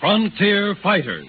Frontier Fighters.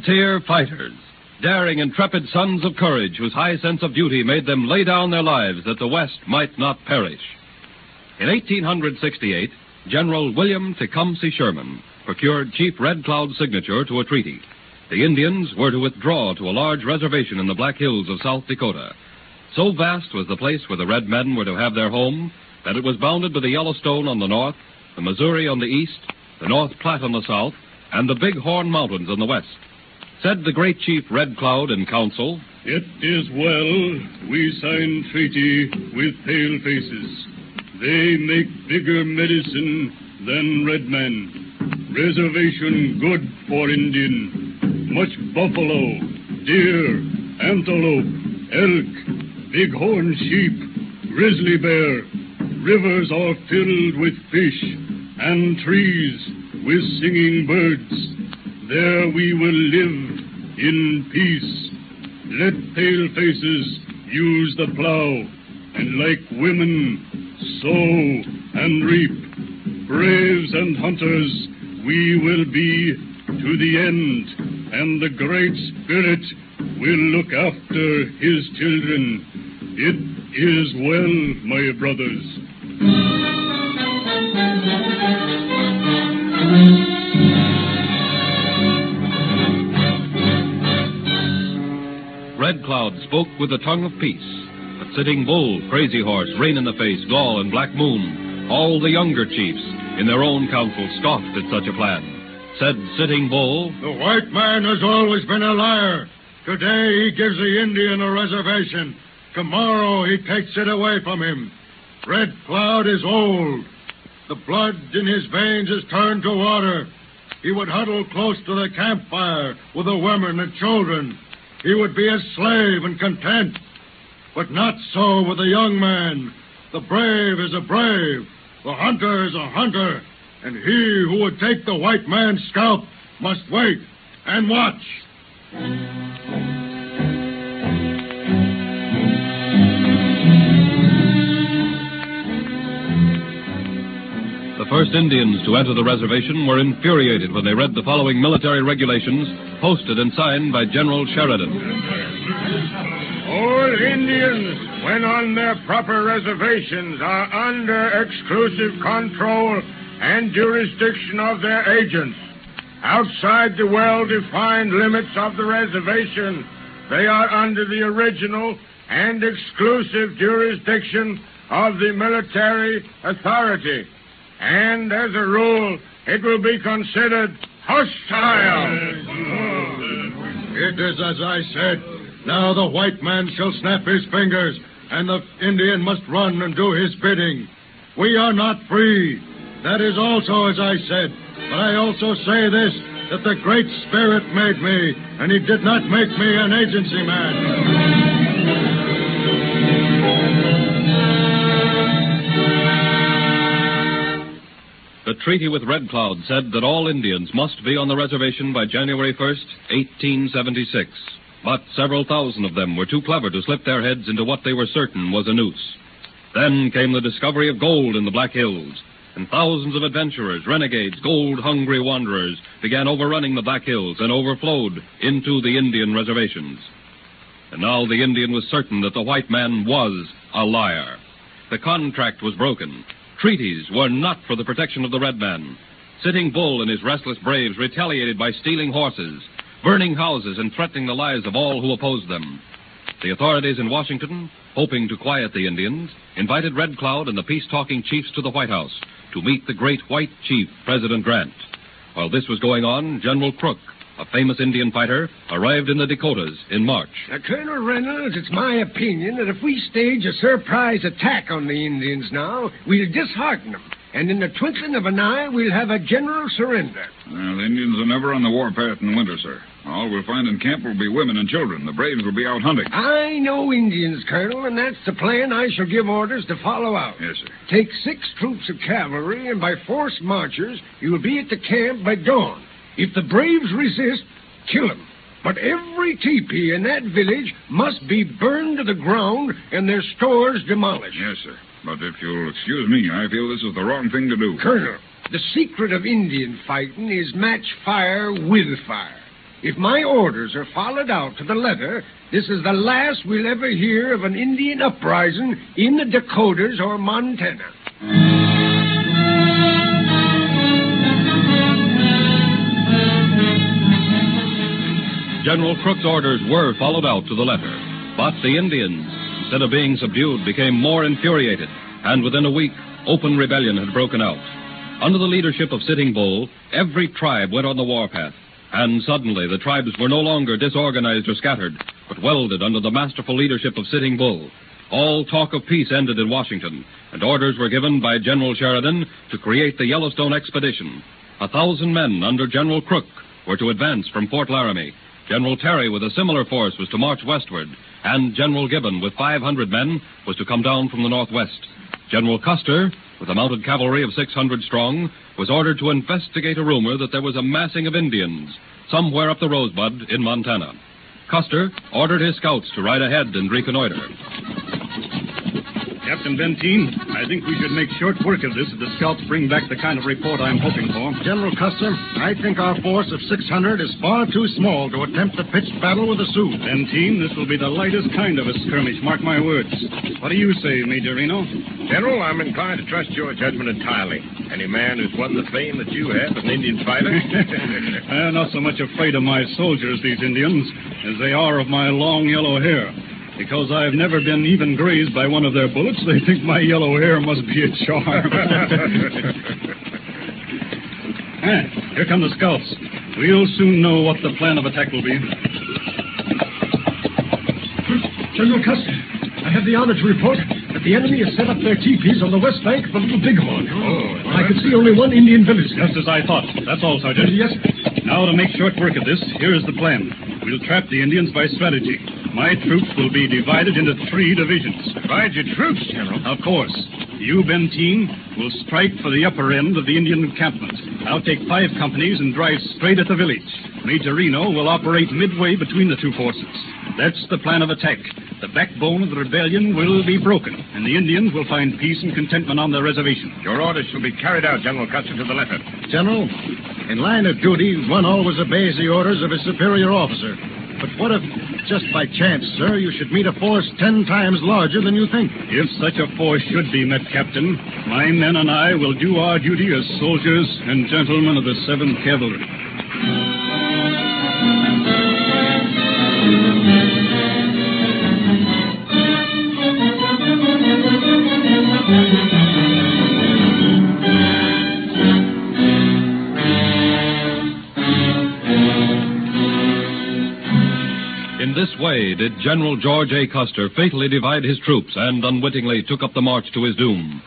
Frontier Fighters. Daring, intrepid sons of courage whose high sense of duty made them lay down their lives that the West might not perish. In 1868, General William Tecumseh Sherman procured Chief Red Cloud's signature to a treaty. The Indians were to withdraw to a large reservation in the Black Hills of South Dakota. So vast was the place where the red men were to have their home that it was bounded by the Yellowstone on the north, the Missouri on the east, the North Platte on the south, and the Big Horn Mountains on the west. Said the great chief Red Cloud in council, It is well we sign treaty with pale faces. They make bigger medicine than red men. Reservation good for Indian. Much buffalo, deer, antelope, elk, bighorn sheep, grizzly bear. Rivers are filled with fish, and trees with singing birds. There we will live in peace. Let pale faces use the plow, and like women, sow and reap. Braves and hunters, we will be to the end, and the Great Spirit will look after his children. It is well, my brothers. Red Cloud spoke with the tongue of peace. But Sitting Bull, Crazy Horse, Rain in the Face, Gall, and Black Moon, all the younger chiefs, in their own council, scoffed at such a plan. Said Sitting Bull, The white man has always been a liar. Today he gives the Indian a reservation. Tomorrow he takes it away from him. Red Cloud is old. The blood in his veins is turned to water. He would huddle close to the campfire with the women and children. He would be a slave and content. But not so with the young man. The brave is a brave. The hunter is a hunter. And he who would take the white man's scalp must wait and watch. First Indians to enter the reservation were infuriated when they read the following military regulations posted and signed by General Sheridan. All Indians, when on their proper reservations, are under exclusive control and jurisdiction of their agents. Outside the well defined limits of the reservation, they are under the original and exclusive jurisdiction of the military authority. And as a rule, it will be considered hostile. It is as I said. Now the white man shall snap his fingers, and the Indian must run and do his bidding. We are not free. That is also as I said. But I also say this that the Great Spirit made me, and He did not make me an agency man. Treaty with Red Cloud said that all Indians must be on the reservation by January 1st, 1876. But several thousand of them were too clever to slip their heads into what they were certain was a noose. Then came the discovery of gold in the Black Hills, and thousands of adventurers, renegades, gold hungry wanderers began overrunning the Black Hills and overflowed into the Indian reservations. And now the Indian was certain that the white man was a liar. The contract was broken. Treaties were not for the protection of the red man. Sitting Bull and his restless braves retaliated by stealing horses, burning houses, and threatening the lives of all who opposed them. The authorities in Washington, hoping to quiet the Indians, invited Red Cloud and the peace talking chiefs to the White House to meet the great white chief, President Grant. While this was going on, General Crook, a famous Indian fighter, arrived in the Dakotas in March. Now, Colonel Reynolds, it's my opinion that if we stage a surprise attack on the Indians now, we'll dishearten them. And in the twinkling of an eye, we'll have a general surrender. Well, the Indians are never on the warpath in the winter, sir. All we'll find in camp will be women and children. The braves will be out hunting. I know Indians, Colonel, and that's the plan I shall give orders to follow out. Yes, sir. Take six troops of cavalry, and by forced marchers, you will be at the camp by dawn. If the braves resist, kill them. But every teepee in that village must be burned to the ground and their stores demolished. Yes, sir. But if you'll excuse me, I feel this is the wrong thing to do. Colonel, the secret of Indian fighting is match fire with fire. If my orders are followed out to the letter, this is the last we'll ever hear of an Indian uprising in the Dakotas or Montana. General Crook's orders were followed out to the letter. But the Indians, instead of being subdued, became more infuriated, and within a week, open rebellion had broken out. Under the leadership of Sitting Bull, every tribe went on the warpath, and suddenly the tribes were no longer disorganized or scattered, but welded under the masterful leadership of Sitting Bull. All talk of peace ended in Washington, and orders were given by General Sheridan to create the Yellowstone Expedition. A thousand men under General Crook were to advance from Fort Laramie. General Terry, with a similar force, was to march westward, and General Gibbon, with 500 men, was to come down from the northwest. General Custer, with a mounted cavalry of 600 strong, was ordered to investigate a rumor that there was a massing of Indians somewhere up the Rosebud in Montana. Custer ordered his scouts to ride ahead and reconnoiter. Captain Benteen, I think we should make short work of this if the scouts bring back the kind of report I'm hoping for. General Custer, I think our force of 600 is far too small to attempt a pitched battle with the Sioux. Benteen, this will be the lightest kind of a skirmish, mark my words. What do you say, Major Reno? General, I'm inclined to trust your judgment entirely. Any man who's won the fame that you have as an Indian fighter. They're uh, not so much afraid of my soldiers, these Indians, as they are of my long yellow hair. Because I've never been even grazed by one of their bullets, they think my yellow hair must be a charm. ah, here come the scouts. We'll soon know what the plan of attack will be. General Custer, I have the honor to report that the enemy has set up their teepees on the west bank of the Little Bighorn. Oh, I could see only one Indian village. Just as I thought. That's all, Sergeant. Yes. Now, to make short work of this, here is the plan. We'll trap the Indians by strategy. My troops will be divided into three divisions. Divide your troops, General. Of course. You, Benteen, will strike for the upper end of the Indian encampment. I'll take five companies and drive straight at the village. Major Reno will operate midway between the two forces. That's the plan of attack. The backbone of the rebellion will be broken, and the Indians will find peace and contentment on their reservation. Your orders shall be carried out, General Custer, to the letter. General, in line of duty, one always obeys the orders of his superior officer. But what if, just by chance, sir, you should meet a force ten times larger than you think? If such a force should be met, Captain, my men and I will do our duty as soldiers and gentlemen of the 7th Cavalry. Way did General George A. Custer fatally divide his troops and unwittingly took up the march to his doom.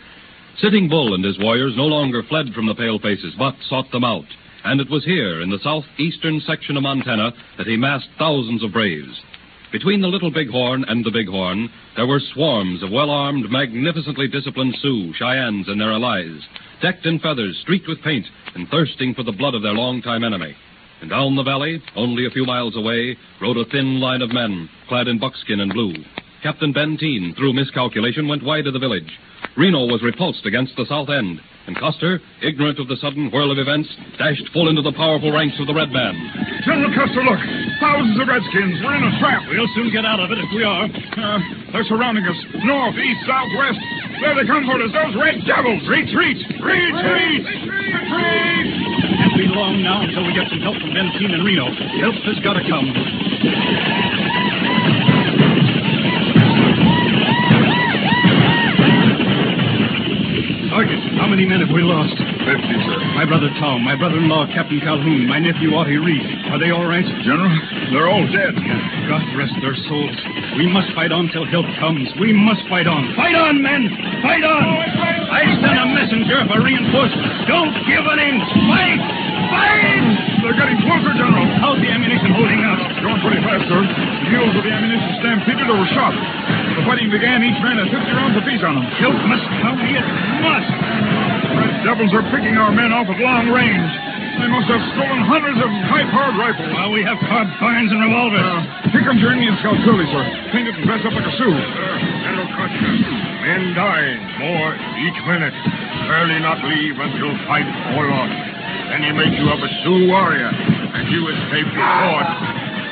Sitting Bull and his warriors no longer fled from the pale faces, but sought them out. And it was here, in the southeastern section of Montana, that he massed thousands of braves. Between the Little Bighorn and the Bighorn, there were swarms of well armed, magnificently disciplined Sioux, Cheyennes, and their allies, decked in feathers, streaked with paint, and thirsting for the blood of their longtime enemy. And down the valley, only a few miles away, rode a thin line of men, clad in buckskin and blue. Captain Benteen, through miscalculation, went wide of the village. Reno was repulsed against the south end, and Custer, ignorant of the sudden whirl of events, dashed full into the powerful ranks of the Red Man. General Custer, look. Thousands of Redskins. We're in a trap. We'll soon get out of it if we are. Uh, they're surrounding us. North, east, south, west. There they come for us. Those red devils. Retreat! Retreat! Retreat! Can't be long now until we get some help from Benteen and Reno. Help has got to come. Sergeant, how many men have we lost? Fifty, sir. My brother Tom, my brother-in-law Captain Calhoun, my nephew Autie Reed. Are they all right? General, they're all dead. God rest their souls. We must fight on till help comes. We must fight on. Fight on, men! Fight on! I send a messenger for reinforcements. Don't give an inch. Fight! Fight! They're getting closer, General. How's the ammunition holding up? Going pretty fast, sir. The mules of the ammunition stampeded or were shot. When the fighting began, each man had 50 rounds apiece on them. Help must come. It must. Red devils are picking our men off at long range. They must have stolen hundreds of high-powered rifles. Well, we have carbines and revolvers. Uh, here comes your Indian scout, Curly, sir. Painted and dressed up like a Sioux. General Custer, men dying. More each minute. Early not leave until fight or lost. Then he made you up a Sioux warrior, and you escape the sword.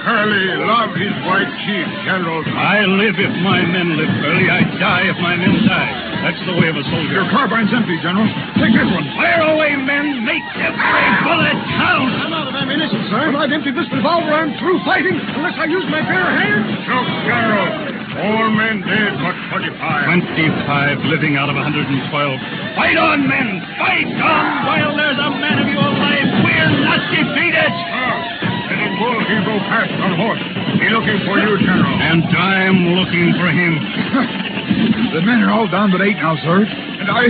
Curly love his white chief, General. I live if my men live, Curly. I die if my men die. That's the way of a soldier. Your carbine's empty, General. Take this one. Fire away, men. Make every bullet count. I'm out of ammunition, sir. I've emptied this revolver. I'm through fighting unless I use my bare hands. General. Four men dead, but 25. 25 living out of 112. Fight on, men! Fight on while there's a man of you alive. We're not defeated. Ah, Sitting Bull, he go past on horse. He looking for you, General. And I'm looking for him. The men are all down but eight now, sir. And I...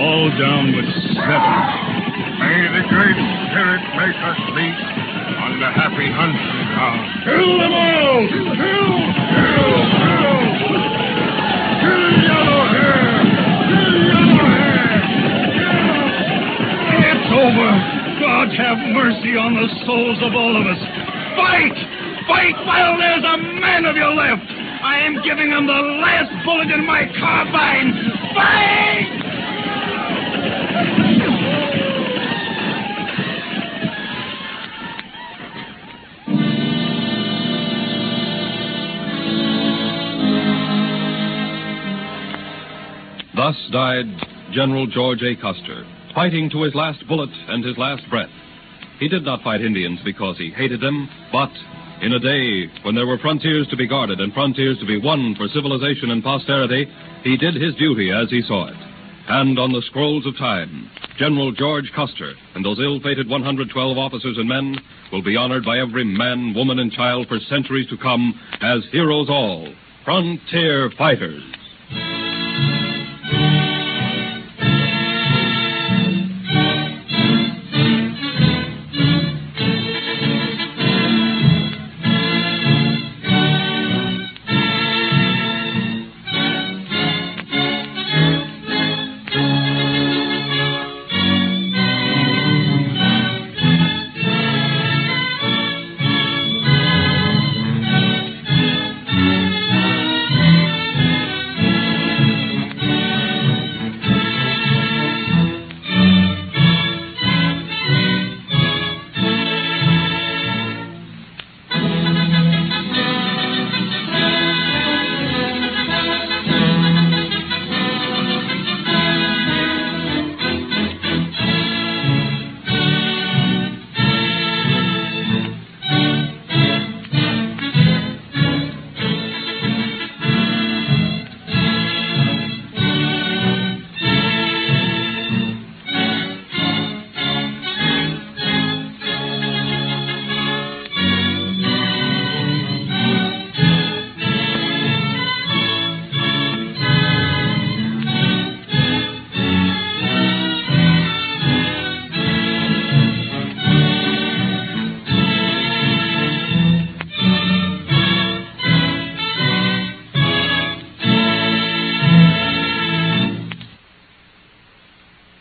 All down but seven. May the Great Spirit make us meet the happy hunting ground. Kill them all! Kill! Kill! Kill! Kill yellow hair! Kill yellow hair! It's over. God have mercy on the souls of all of us. Fight! Fight while there's a man of you left. I am giving him the last bullet in my carbine. Fight! Thus died General George A. Custer, fighting to his last bullet and his last breath. He did not fight Indians because he hated them, but in a day when there were frontiers to be guarded and frontiers to be won for civilization and posterity, he did his duty as he saw it. And on the scrolls of time, General George Custer and those ill-fated 112 officers and men will be honored by every man, woman, and child for centuries to come as heroes all, frontier fighters.